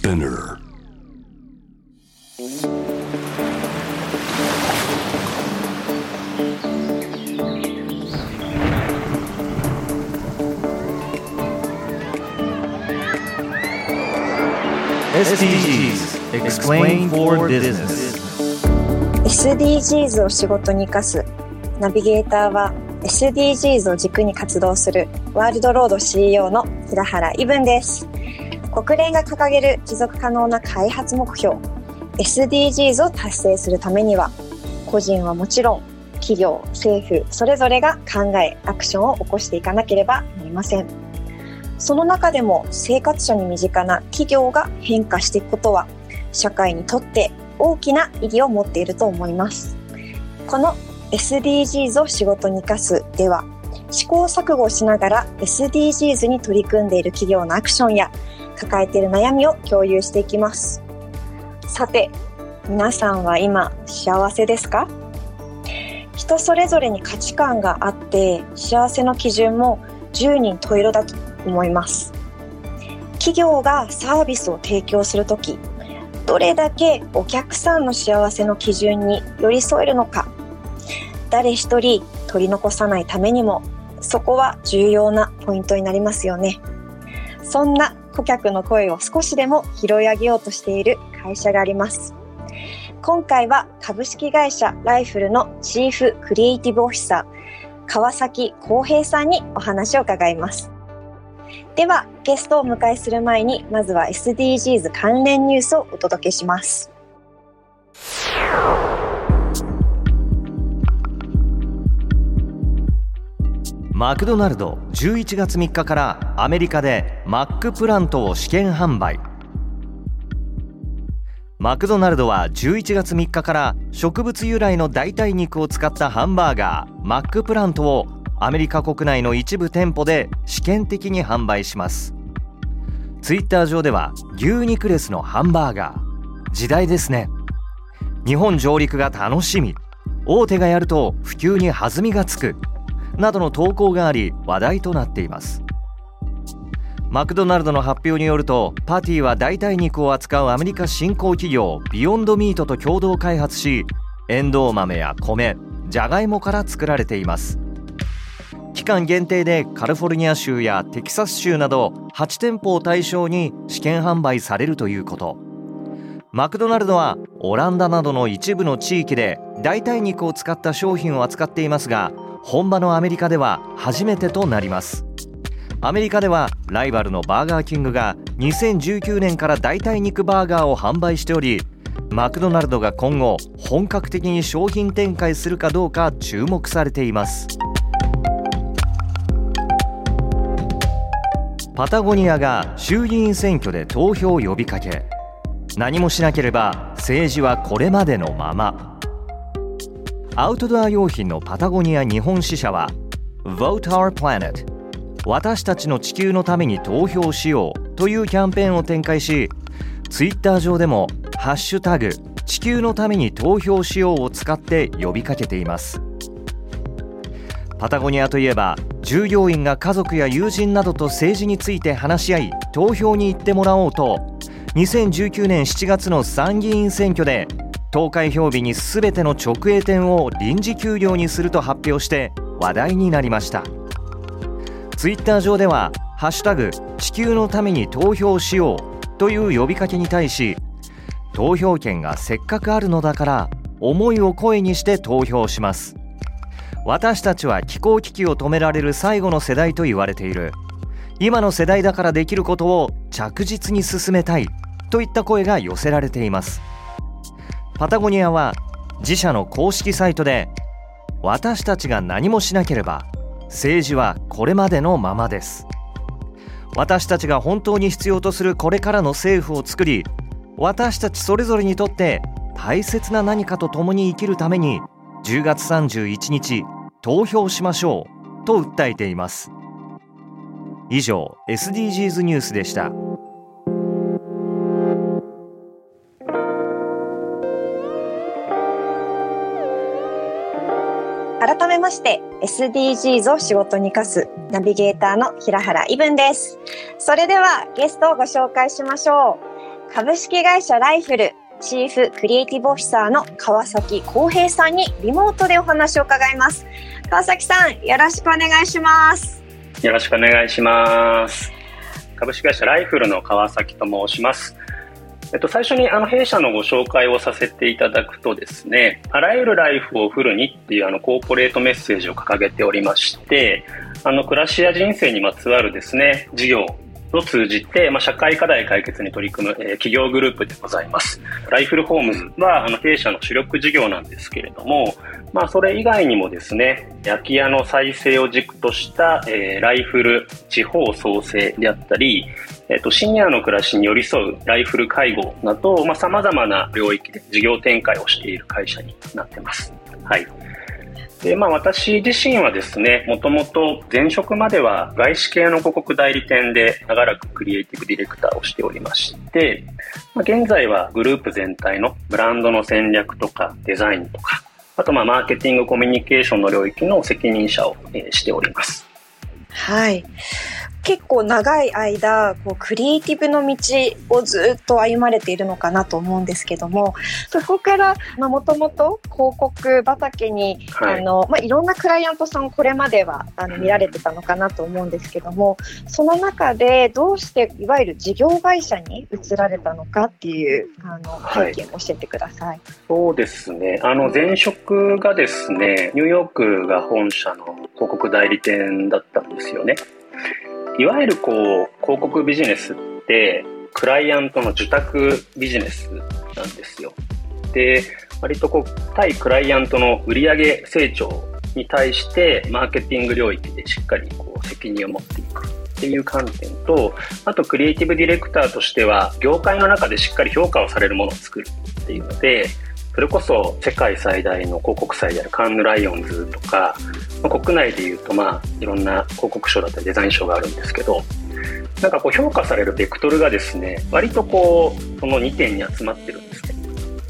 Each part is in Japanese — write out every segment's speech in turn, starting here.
Spinner SDGs Explain for Business SDGs を仕事に生かすナビゲーターは SDGs を軸に活動するワールドロード CEO の平原伊文です国連が掲げる持続可能な開発目標 SDGs を達成するためには個人はもちろん企業政府それぞれが考えアクションを起こしていかなければなりません。その中でも生活者に身近な企業が変化していくことは社会にとって大きな意義を持っていると思います。この SDGs を仕事に生かすでは試行錯誤しながら SDGs に取り組んでいる企業のアクションや抱えている悩みを共有していきます。さて皆さんは今幸せですか？人それぞれに価値観があって幸せの基準も10人十色だと思います。企業がサービスを提供するときどれだけお客さんの幸せの基準に寄り添えるのか。誰一人取り残さないためにもそこは重要なポイントになりますよね。そんな顧客の声を少しでも拾い上げようとしている会社があります。今回は株式会社ライフルのチーフクリエイティブオフィサー川崎康平さんにお話を伺います。ではゲストをお迎えする前にまずは SDGs 関連ニュースをお届けします。マクドナルド11月3日からアメリカでマックプラントを試験販売。マクドナルドは11月3日から植物由来の代替肉を使ったハンバーガーマックプラントをアメリカ国内の一部店舗で試験的に販売します。ツイッター上では牛肉レスのハンバーガー。時代ですね。日本上陸が楽しみ。大手がやると普及に弾みがつく。などの投稿があり話題となっています。マクドナルドの発表によるとパティは代替肉を扱うアメリカ新興企業ビヨンドミートと共同開発しエンドウ豆や米じゃがいもから作られています。期間限定でカリフォルニア州やテキサス州など8店舗を対象に試験販売されるということ。マクドナルドはオランダなどの一部の地域で代替肉を使った商品を扱っていますが本場のアメリカでは初めてとなります。アメリカではライバルのバーガーキングが2019年から代替肉バーガーを販売しておりマクドナルドが今後本格的に商品展開するかどうか注目されています。パタゴニアが衆議院選挙で投票を呼びかけ何もしなければ政治はこれまでのまま。アウトドア用品のパタゴニア日本支社は Vote Our Planet 私たちの地球のために投票しようというキャンペーンを展開しツイッター上でも「ハッシュタグ地球のために投票しよう」を使って呼びかけています。パタゴニアといえば従業員が家族や友人などと政治について話し合い投票に行ってもらおうと2019年7月の参議院選挙で投開票日に全ての直営店を臨時休業にすると発表して話題になりました。ツイッター上では「ハッシュタグ地球のために投票しよう」という呼びかけに対し投票権がせっかくあるのだから思いを声にして投票します。私たちは気候危機を止められる最後の世代と言われている。今の世代だからできることを着実に進めたいといった声が寄せられています。パタゴニアは自社の公式サイトで私たちが何もしなければ政治はこれまでのままです。私たちが本当に必要とするこれからの政府を作り私たちそれぞれにとって大切な何かと共に生きるために10月31日投票しましょうと訴えています。以上 SDGs ニュースでした。めまして SDGs を仕事に生かすナビゲーターの平原伊文ですそれではゲストをご紹介しましょう株式会社ライフルチーフクリエイティブオフィサーの川崎康平さんにリモートでお話を伺います。川崎さん、よろしくお願いします。よろしくお願いします。株式会社ライフルの川崎と申します。えっと、最初にあの弊社のご紹介をさせていただくとですね、あらゆるライフをフルにっていうあのコーポレートメッセージを掲げておりまして、あの暮らしや人生にまつわるですね、事業を通じて、まあ、社会課題解決に取り組む、えー、企業グループでございます。ライフルホームズは、あの、弊社の主力事業なんですけれども、まあ、それ以外にもですね、空き家の再生を軸とした、えー、ライフル地方創生であったり、えっ、と、シニアの暮らしに寄り添うライフル介護など、まあ、様々な領域で事業展開をしている会社になってます。はい。で、まあ私自身はですね、もともと前職までは外資系の広告代理店で長らくクリエイティブディレクターをしておりまして、まあ、現在はグループ全体のブランドの戦略とかデザインとか、あとまあマーケティングコミュニケーションの領域の責任者を、えしております。はい。結構長い間こうクリエイティブの道をずっと歩まれているのかなと思うんですけどもそこからもともと広告畑に、はい、あのまあ、いろんなクライアントさんをこれまではあの見られてたのかなと思うんですけどもその中でどうしていわゆる事業会社に移られたのかっていうあの背景を教えてください、はい、そうですね。あの前職がですねニューヨークが本社の広告代理店だったんですよね。いわゆるこう広告ビジネスってクライアントの受託ビジネスなんですよ。で、割とこう対クライアントの売上成長に対してマーケティング領域でしっかりこう責任を持っていくっていう観点と、あとクリエイティブディレクターとしては業界の中でしっかり評価をされるものを作るっていうので、それこそ世界最大の広告祭であるカンヌライオンズとか、まあ、国内でいうとまあいろんな広告賞だったりデザイン賞があるんですけどなんかこう評価されるベクトルがですね割とこうその2点に集まってるんですね。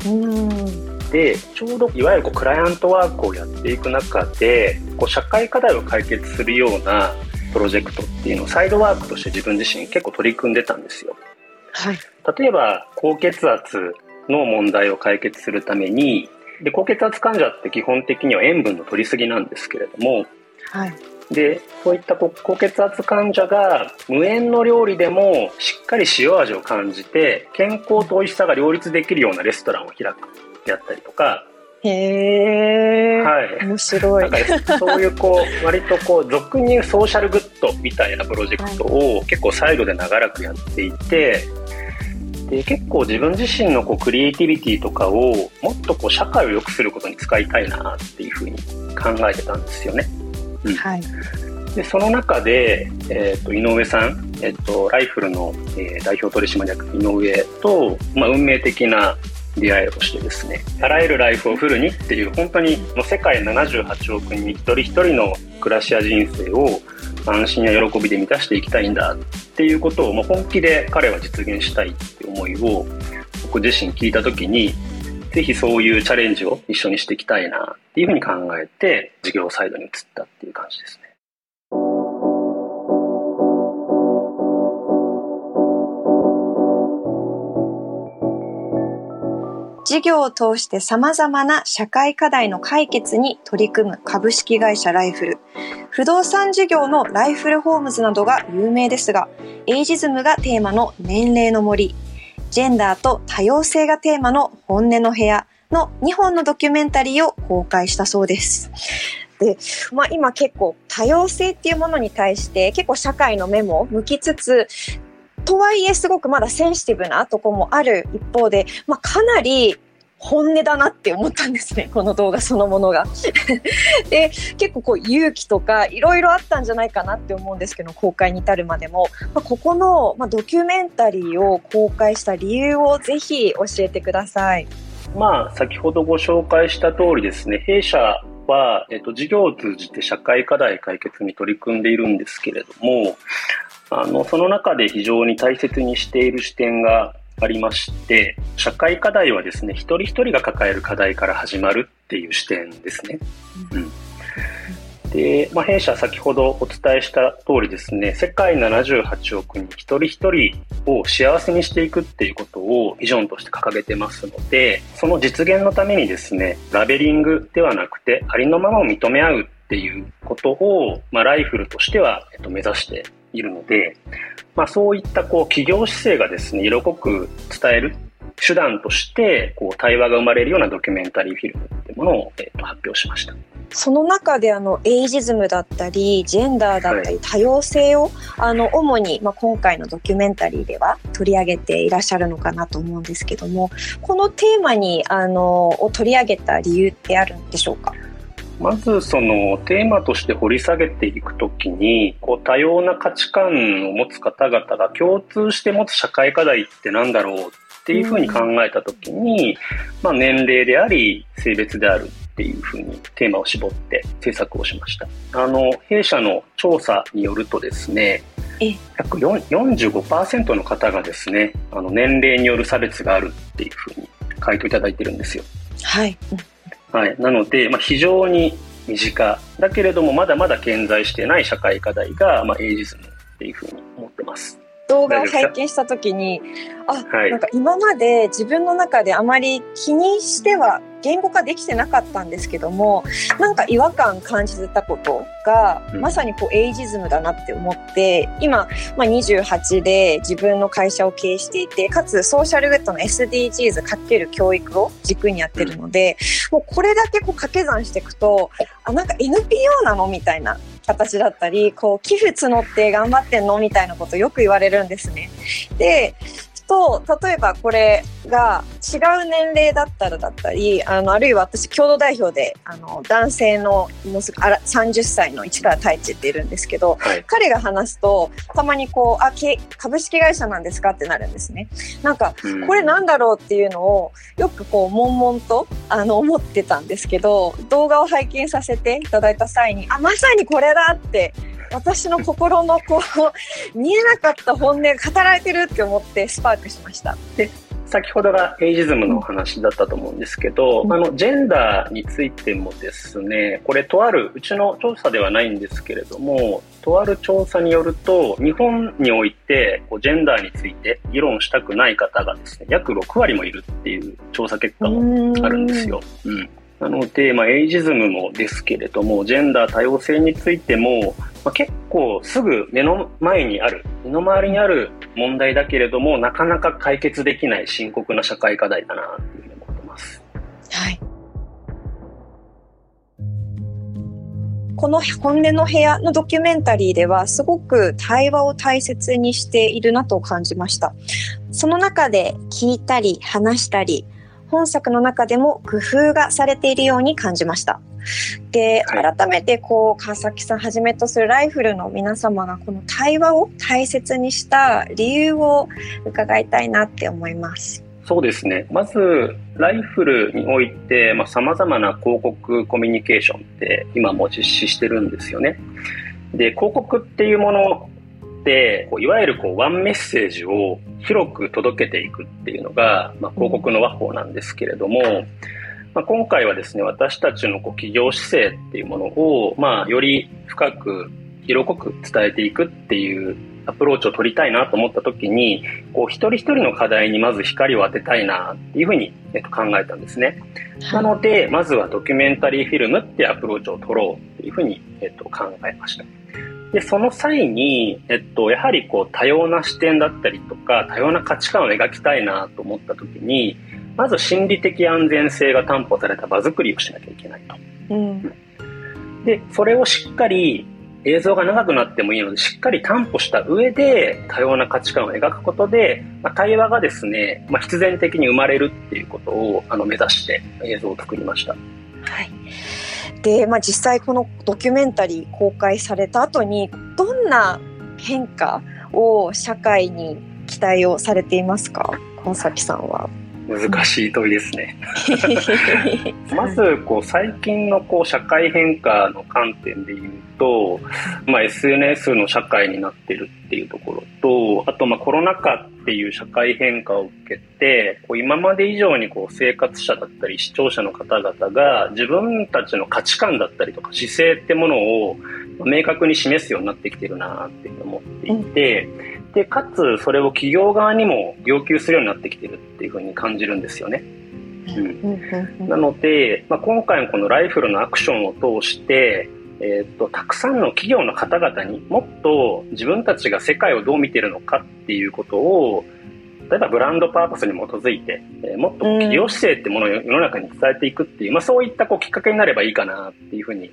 うんでちょうどいわゆるこうクライアントワークをやっていく中でこう社会課題を解決するようなプロジェクトっていうのをサイドワークとして自分自身結構取り組んでたんですよ。はい、例えば高血圧の問題を解決するためにで高血圧患者って基本的には塩分の取りすぎなんですけれども、はい、でそういった高血圧患者が無塩の料理でもしっかり塩味を感じて健康と美味しさが両立できるようなレストランを開くであったりとか。へえ、はい、面白い。なんかそういうこう割とこう俗にソーシャルグッドみたいなプロジェクトを結構サイドで長らくやっていて、で結構自分自身のこうクリエイティビティとかをもっとこう社会を良くすることに使いたいなっていうふうに考えてたんですよね。うん、はい、でその中で、えーと、井上さん、えーと、ライフルの、えー、代表取締役井上と、まあ、運命的な出会いをしてですねあらゆるライフをフルにっていう本当にもう世界78億人一人一人の暮らしや人生を安心や喜びで満たしていきたいんだっていうことをまあ本気で彼は実現したいって思いを僕自身聞いた時にぜひそういうチャレンジを一緒にしていきたいなっていうふうに考えて事業サイドに移ったっていう感じですね。事業を通して様々な社会課題の解決に取り組む株式会社ライフル。不動産事業のライフルホームズなどが有名ですが、エイジズムがテーマの年齢の森、ジェンダーと多様性がテーマの本音の部屋の2本のドキュメンタリーを公開したそうです。で、まあ今結構多様性っていうものに対して結構社会の目も向きつつ、とはいえすごくまだセンシティブなとこもある一方で、まあ、かなり本音だなって思ったんですね、この動画そのものが。で、結構こう勇気とかいろいろあったんじゃないかなって思うんですけど、公開に至るまでも。まあ、ここの、まあ、ドキュメンタリーを公開した理由をぜひ教えてください。まあ、先ほどご紹介した通りですね、弊社は、えっと、事業を通じて社会課題解決に取り組んでいるんですけれども、あの、その中で非常に大切にしている視点がありまして、社会課題はですね、一人一人が抱える課題から始まるっていう視点ですね。うんで、まあ、弊社先ほどお伝えした通りですね、世界78億人一人一人を幸せにしていくっていうことをビジョンとして掲げてますので、その実現のためにですね、ラベリングではなくて、ありのままを認め合うっていうことを、まあ、ライフルとしては、えっと、目指しているので、まあ、そういったこう企業姿勢がですね、色濃く伝える手段として、こう対話が生まれるようなドキュメンタリーフィルムっていうものを、えっと、発表しました。その中であのエイジズムだったりジェンダーだったり多様性を、あの主に、まあ、今回のドキュメンタリーでは取り上げていらっしゃるのかなと思うんですけどもこのテーマにあのを取り上げた理由ってあるんでしょうか？まずそのテーマとして掘り下げていくときにこう多様な価値観を持つ方々が共通して持つ社会課題って何だろうっていうふうに考えたときに、まあ、年齢であり性別であるっていうふうにテーマを絞って制作をしました。あの、弊社の調査によるとですね、約45%の方がですね、あの年齢による差別があるっていうふうに回答いただいてるんですよ。はい。はい。なので、まあ、非常に身近だけれどもまだまだ顕在してない社会課題が、まあ、エイジズムっていうふうに思ってます。動画を拝見した時にあ、はい、なんか今まで自分の中であまり気にしては言語化できてなかったんですけどもなんか違和感感じてたことが、うん、まさにこうエイジズムだなって思って今、まあ、28で自分の会社を経営していてかつソーシャルウェットの SDGs かける教育を軸にやってるので、うん、もうこれだけこう掛け算していくとあなんか NPO なのみたいな形だったりこう寄付募って頑張ってんのみたいなことよく言われるんですね。でと、例えばこれが違う年齢だったらだったり、あの、あるいは私、共同代表で、あの、男性の、もうすぐあら30歳の市川太一っているんですけど、はい、彼が話すと、たまにこう、あ、株式会社なんですかってなるんですね。なんか、これなんだろうっていうのを、よくこう、悶々と、あの、思ってたんですけど、動画を拝見させていただいた際に、あ、まさにこれだって私の心のこう見えなかった本音が語られてるって思ってスパークしました。で先ほどがエイジズムの話だったと思うんですけど、うん、あのジェンダーについてもですねこれとあるうちの調査ではないんですけれどもとある調査によると日本においてこうジェンダーについて議論したくない方がですね約6割もいるっていう調査結果もあるんですよ。うんなので、まあ、エイジズムもですけれども、ジェンダー多様性についても、まあ、結構すぐ目の前にある、身の回りにある問題だけれども、なかなか解決できない深刻な社会課題だな、というふうに思ってます。はい。この本音の部屋のドキュメンタリーではすごく対話を大切にしているなと感じました。その中で聞いたり話したり本作の中でも工夫がされているように感じました。で、改めてこう、川崎さんはじめとするライフルの皆様がこの対話を大切にした理由を伺いたいなって思います。そうですね。まず、ライフルにおいて、まあ、様々な広告コミュニケーションって今も実施してるんですよね。で、広告っていうものってこういわゆるこうワンメッセージを広く届けていくっていうのが、まあ、広告の和法なんですけれども、まあ、今回はですね私たちのこう企業姿勢っていうものを、まあ、より深く広く伝えていくっていうアプローチを取りたいなと思った時にこう一人一人の課題にまず光を当てたいなっていうふうに、えっと、考えたんですね、なのでまずはドキュメンタリーフィルムっていうアプローチを取ろうっていうふうに、えっと、考えました。で、その際に、えっと、やはりこう、多様な視点だったりとか、多様な価値観を描きたいなと思った時に、まず心理的安全性が担保された場作りをしなきゃいけないと。うん、で、それをしっかり映像が長くなってもいいので、しっかり担保した上で多様な価値観を描くことで、まあ、対話がですね、まあ、必然的に生まれるっていうことをあの目指して映像を作りました。はい。で、まあ、実際このドキュメンタリー公開された後にどんな変化を社会に期待をされていますか？今崎さんは。難しい問いですね。まずこう最近のこう社会変化の観点で言うと、まあ、SNS の社会になってるっていうところとあとまあコロナ禍っていう社会変化を受けてこう今まで以上にこう生活者だったり視聴者の方々が自分たちの価値観だったりとか姿勢ってものを明確に示すようになってきてるなって思っていて、でかつそれを企業側にも要求するようになってきてるっていうふうに感じるんですよね。うん、なので、まあ、今回のこのライフルのアクションを通して、えーと、たくさんの企業の方々にもっと自分たちが世界をどう見てるのかっていうことを例えばブランドパーパスに基づいて、えー、もっと企業姿勢ってものを世の中に伝えていくっていう、まあ、そういったこうきっかけになればいいかなっていうふうに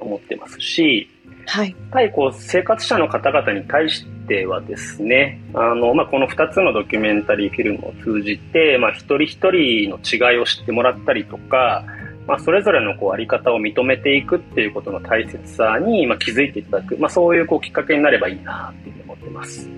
思ってますし、はい、対こう生活者の方々に対してはですねあの、まあ、この2つのドキュメンタリーフィルムを通じて、まあ、一人一人の違いを知ってもらったりとか、まあ、それぞれのこうあり方を認めていくっていうことの大切さに、まあ、気づいていただく、まあ、そういうこうきっかけになればいいなっていうふうに思ってます。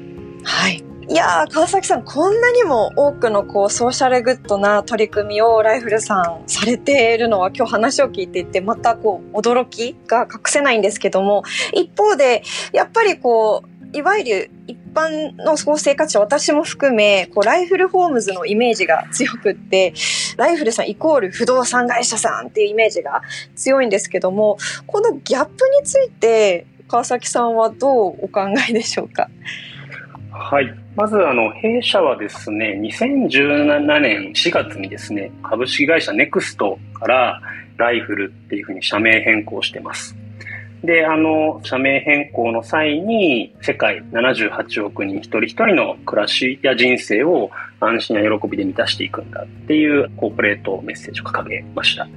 はいいやー、川崎さん、こんなにも多くのこうソーシャルグッドな取り組みをライフルさんされているのは今日話を聞いていて、またこう驚きが隠せないんですけども、一方で、やっぱりこう、いわゆる一般の生活者、私も含め、こう、ライフルホームズのイメージが強くって、ライフルさんイコール不動産会社さんっていうイメージが強いんですけども、このギャップについて、川崎さんはどうお考えでしょうか？はい。まず、あの、弊社はですね、2017年4月にですね、株式会社ネクストからライフルっていうふうに社名変更してます。で、あの、社名変更の際に、世界78億人一人一人の暮らしや人生を安心や喜びで満たしていくんだっていうコーポレートメッセージを掲げました。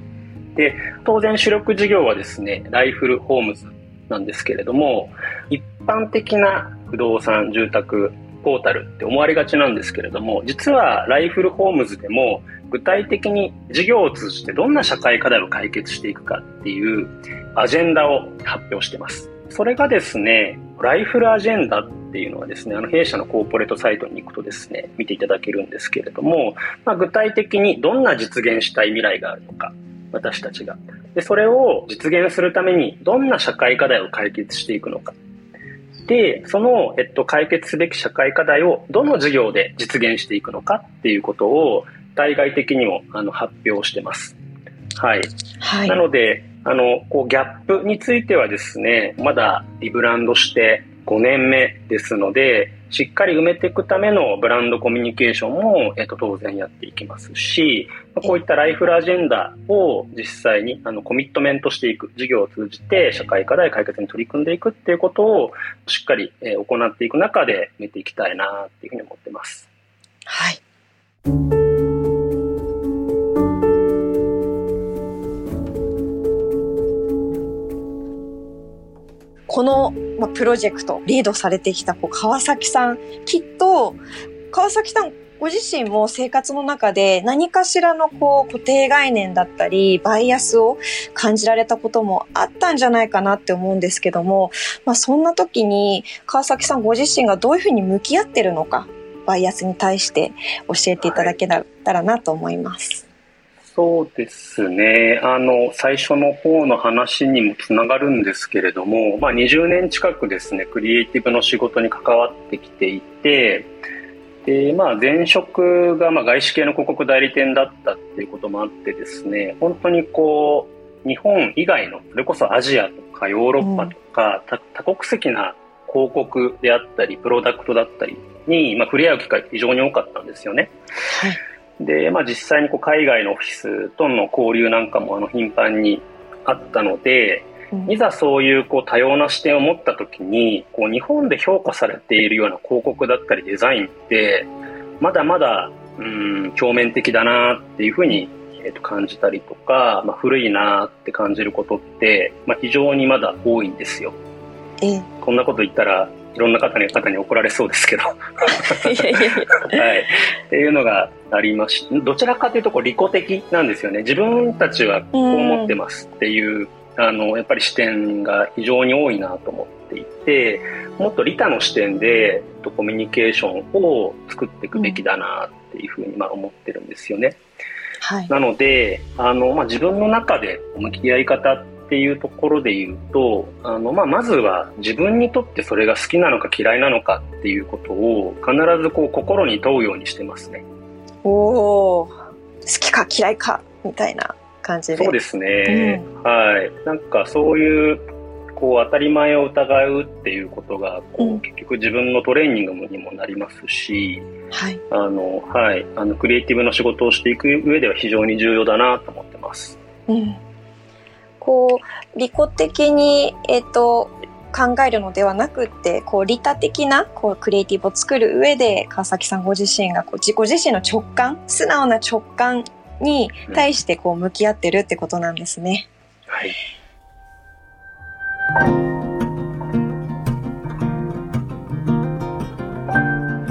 で、当然主力事業はですね、ライフルホームズなんですけれども、一般的な不動産、住宅、ポータルって思われがちなんですけれども、実はライフルホームズでも具体的に事業を通じてどんな社会課題を解決していくかっていうアジェンダを発表してます。それがですね、ライフルアジェンダっていうのはですね、あの弊社のコーポレートサイトに行くとですね、見ていただけるんですけれども、まあ、具体的にどんな実現したい未来があるのか、私たちが。で、それを実現するためにどんな社会課題を解決していくのか。で、その、えっと、解決すべき社会課題をどの事業で実現していくのかっていうことを対外的にもあの発表してます。はい。はい、なので、あの、こう、ギャップについてはですね、まだリブランドして5年目ですので、しっかり埋めていくためのブランドコミュニケーションも、えっと、当然やっていきますし、こういったライフルアジェンダを実際にあのコミットメントしていく、事業を通じて社会課題解決に取り組んでいくっていうことをしっかり、行っていく中で埋めていきたいなっていうふうに思ってます。はい。この、ま、プロジェクトリードされてきたこう川崎さん、きっと川崎さんご自身も生活の中で何かしらのこう固定概念だったりバイアスを感じられたこともあったんじゃないかなって思うんですけども、まあ、そんな時に川崎さんご自身がどういうふうに向き合ってるのかバイアスに対して教えていただけたらなと思います。そうですね。あの、最初の方の話にもつながるんですけれども、まあ20年近くですね、クリエイティブの仕事に関わってきていて、で、まあ前職がま外資系の広告代理店だったっていうこともあってですね、本当にこう、日本以外の、それこそアジアとかヨーロッパとか、うん、多国籍な広告であったり、プロダクトだったりに、まあ、触れ合う機会って非常に多かったんですよね。はいで、まあ、実際にこう海外のオフィスとの交流なんかもあの頻繁にあったので、いざそういうこう多様な視点を持った時にこう日本で評価されているような広告だったりデザインってまだまだうん表面的だなっていうふうに、えー、と感じたりとか、まあ、古いなって感じることって、まあ、非常にまだ多いんですよ。えこんなこと言ったらいろんな方に方に怒られそうですけどはい。っていうのがありましどちらかというとこう利己的なんですよね。自分たちはこう思ってますっていう、あの、やっぱり視点が非常に多いなと思っっていてもっと利他の視点でコミュニケーションを作っていくべきだなっていうふうにまあ思ってるんですよね。はい、なのであの、まあ、自分の中で向き合い方っていうところで言うとあの、まあ、まずは自分にとってそれが好きなのか嫌いなのかっていうことを必ずこう心に問うようにしてますね。おお好きか嫌いかみたいな感じで。そうですね、うん、はい。なんかそういうこう当たり前を疑うっていうことがこう、うん、結局自分のトレーニングにもなりますし、はい、あのはい。あのクリエイティブの仕事をしていく上では非常に重要だなと思ってます。うん、こう利己的にえっ、ー、と考えるのではなくてこう利他的なこうクリエイティブを作る上で川崎さんご自身がこう自己自身の直感素直な直感に対してこう向き合ってるってことなんですね。はい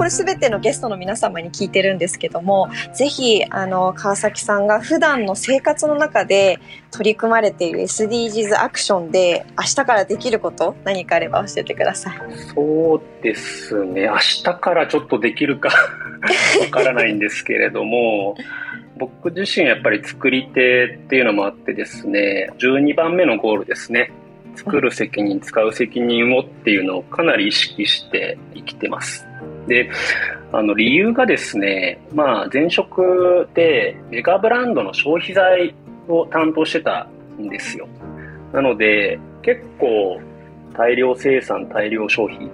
れ全てのゲストの皆様に聞いてるんですけども、ぜひ、あの、川崎さんが普段の生活の中で取り組まれている SDGs アクションで、明日からできること何かあれば教えてください。そうですね。明日からちょっとできるか わからないんですけれども、僕自身やっぱり作り手っていうのもあってですね、12番目のゴールですね。作る責任、使う責任をっていうのをかなり意識して生きてます。で、あの理由がですね、まあ前職でメガブランドの消費財を担当してたんですよ。なので結構大量生産、大量消費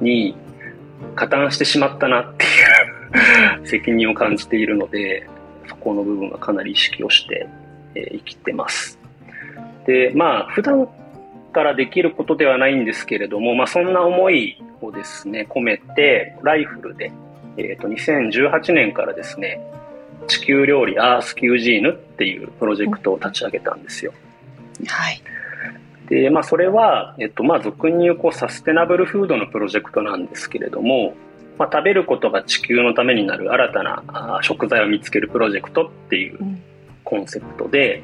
に加担してしまったなっていう 責任を感じているので、そこの部分はかなり意識をして、えー、生きてます。で、まあ普段からできることではないんですけれども、まあ、そんな思いをですね、込めて、ライフルで、えっ、ー、と、2018年からですね、地球料理アースキュージーヌっていうプロジェクトを立ち上げたんですよ。はい。で、まあ、それは、えっと、まあ、俗に言う、こう、サステナブルフードのプロジェクトなんですけれども、まあ、食べることが地球のためになる新たな食材を見つけるプロジェクトっていうコンセプトで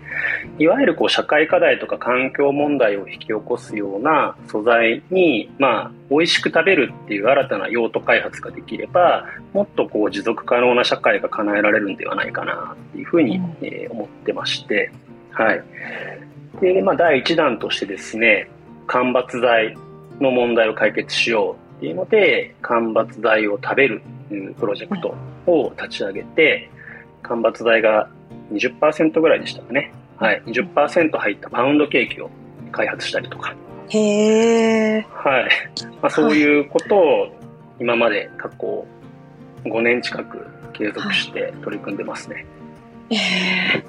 いわゆるこう社会課題とか環境問題を引き起こすような素材に、まあ、美味しく食べるっていう新たな用途開発ができればもっとこう持続可能な社会が叶えられるんではないかなっていうふうに、えー、思ってまして、はい。でまあ、第1弾としてですね間伐材の問題を解決しようっていうので間伐材を食べるプロジェクトを立ち上げて間伐材が20%ぐらいでしたかね。はい。20%入ったパウンドケーキを開発したりとか。へえ。はい。まあ、そういうことを今まで過去5年近く継続して取り組んでますね。はい、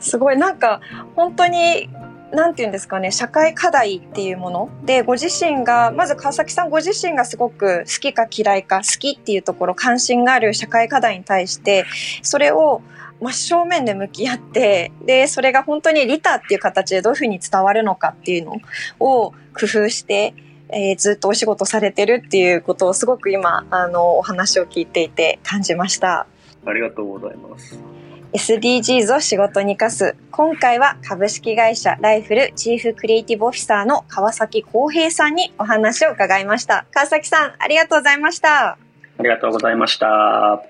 すごい。なんか、本当になんて言うんですかね、社会課題っていうもので、ご自身が、まず川崎さんご自身がすごく好きか嫌いか、好きっていうところ、関心がある社会課題に対して、それを真正面で向き合って、で、それが本当に利他っていう形でどういうふうに伝わるのかっていうのを工夫して、えー、ずっとお仕事されてるっていうことをすごく今、あの、お話を聞いていて感じました。ありがとうございます。SDGs を仕事に生かす。今回は株式会社ライフルチーフクリエイティブオフィサーの川崎康平さんにお話を伺いました。川崎さん、ありがとうございました。ありがとうございました。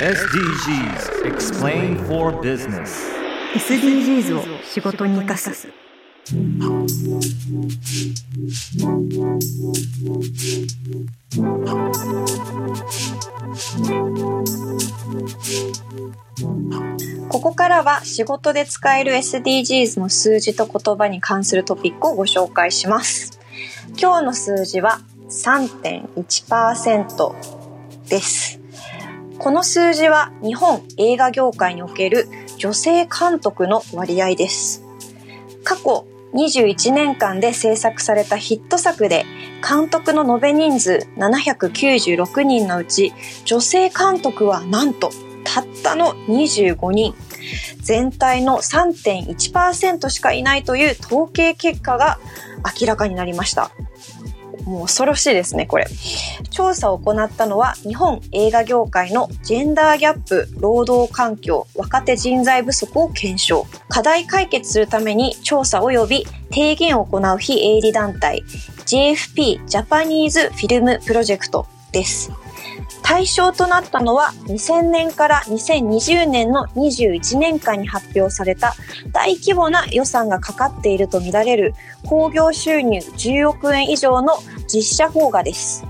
SDGs Explain for Business SDGs を仕事に生かすここからは仕事で使える SDGs の数字と言葉に関するトピックをご紹介します。今日の数字は3.1%です。この数字は日本映画業界における女性監督の割合です。過去21年間で制作されたヒット作で監督の延べ人数796人のうち女性監督はなんとたったの25人全体の3.1%しかいないという統計結果が明らかになりましたもう恐ろしいですね、これ。調査を行ったのは、日本映画業界のジェンダーギャップ、労働環境、若手人材不足を検証。課題解決するために調査及び提言を行う非営利団体、JFP ジャパニーズフィルムプロジェクトです。対象となったのは2000年から2020年の21年間に発表された大規模な予算がかかっているとみられる興行収入10億円以上の実写邦画です。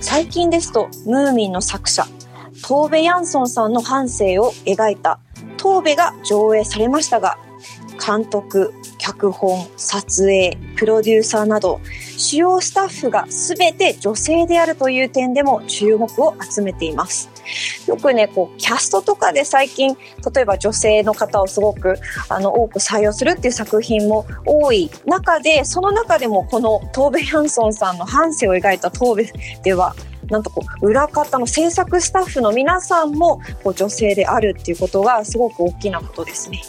最近ですと、ムーミンの作者、トーベ・ヤンソンさんの半生を描いたトーベが上映されましたが、監督、脚本、撮影、プロデューサーなど、主要スタッフが全て女性であるという点でも注目を集めています。よくね、こう、キャストとかで最近、例えば女性の方をすごく、あの、多く採用するっていう作品も多い中で、その中でもこのトーベ・ヤンソンさんの半生を描いたトーベでは、なんとこう裏方の制作スタッフの皆さんもこう女性であるっていうことがすごく大きなことですね。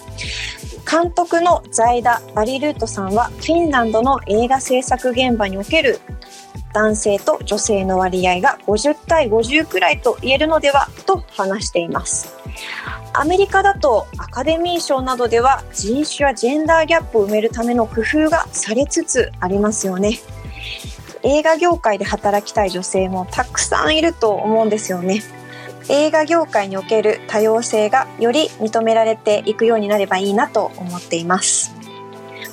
監督のザイダ・バリルートさんはフィンランドの映画制作現場における男性と女性の割合が50対50くらいと言えるのではと話しています。アメリカだとアカデミー賞などでは人種やジェンダーギャップを埋めるための工夫がされつつありますよね。映画業界で働きたい女性もたくさんいると思うんですよね。映画業界における多様性がより認められていくようになればいいなと思っています。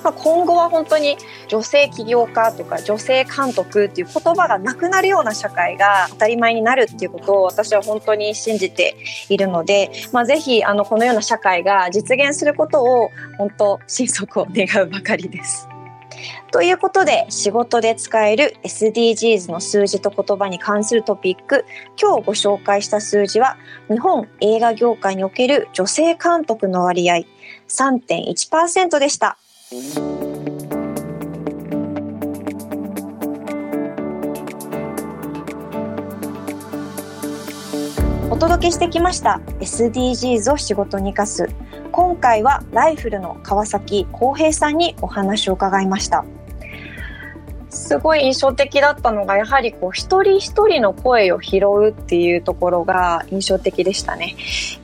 まあ、今後は本当に女性起業家とか女性監督っていう言葉がなくなるような社会が当たり前になるっていうことを私は本当に信じているので、まあ、ぜひあのこのような社会が実現することを本当心底願うばかりです。ということで、仕事で使える SDGs の数字と言葉に関するトピック、今日ご紹介した数字は、日本映画業界における女性監督の割合3.1%でした。届けしてきました SDGs を仕事に生かす。今回はライフルの川崎浩平さんにお話を伺いました。すごい印象的だったのがやはりこう一人一人の声を拾うっていうところが印象的でしたね。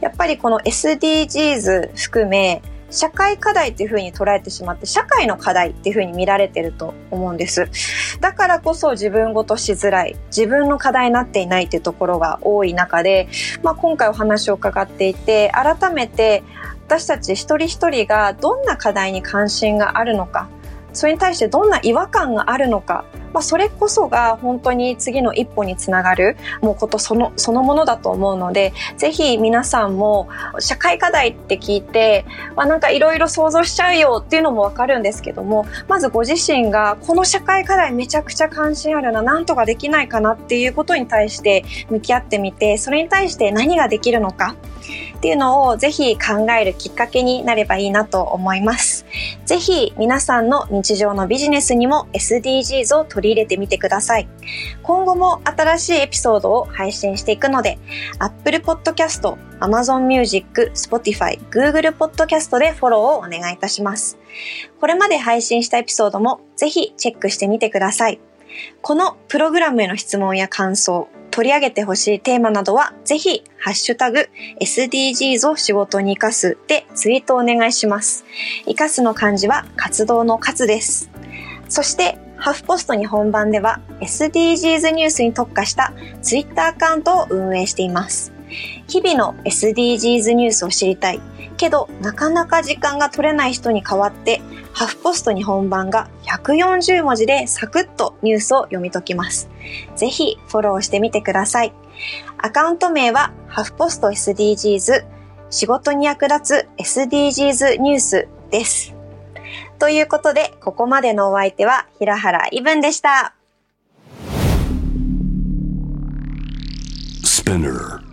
やっぱりこの SDGs 含め社会課題っていうふうに捉えてしまって社会の課題っていうふうに見られてると思うんです。だからこそ自分ごとしづらい自分の課題になっていないっていうところが多い中で、まあ、今回お話を伺っていて改めて私たち一人一人がどんな課題に関心があるのかそれに対してどんな違和感があるのか、まあ、それこそが本当に次の一歩につながるもうことそのそのものだと思うのでぜひ皆さんも社会課題って聞いて、まあ、なんかいろいろ想像しちゃうよっていうのもわかるんですけどもまずご自身がこの社会課題めちゃくちゃ関心あるななんとかできないかなっていうことに対して向き合ってみてそれに対して何ができるのかっていうのをぜひ考えるきっかけになればいいなと思います。ぜひ皆さんの日常のビジネスにも SDGs を取り入れてみてください。今後も新しいエピソードを配信していくので、Apple Podcast、Amazon Music、Spotify、Google Podcast でフォローをお願いいたします。これまで配信したエピソードもぜひチェックしてみてください。このプログラムへの質問や感想、取り上げてほしいテーマなどは、ぜひ、ハッシュタグ、SDGs を仕事に活かすでツイートお願いします。活かすの漢字は活動の活です。そして、ハフポスト日本版では SDGs ニュースに特化したツイッターアカウントを運営しています。日々の SDGs ニュースを知りたい。けど、なかなか時間が取れない人に代わって、ハフポスト日本版が140文字でサクッとニュースを読み解きます。ぜひフォローしてみてください。アカウント名はハフポスト SDGs 仕事に役立つ SDGs ニュースです。ということで、ここまでのお相手は平原イブンでした。Spinner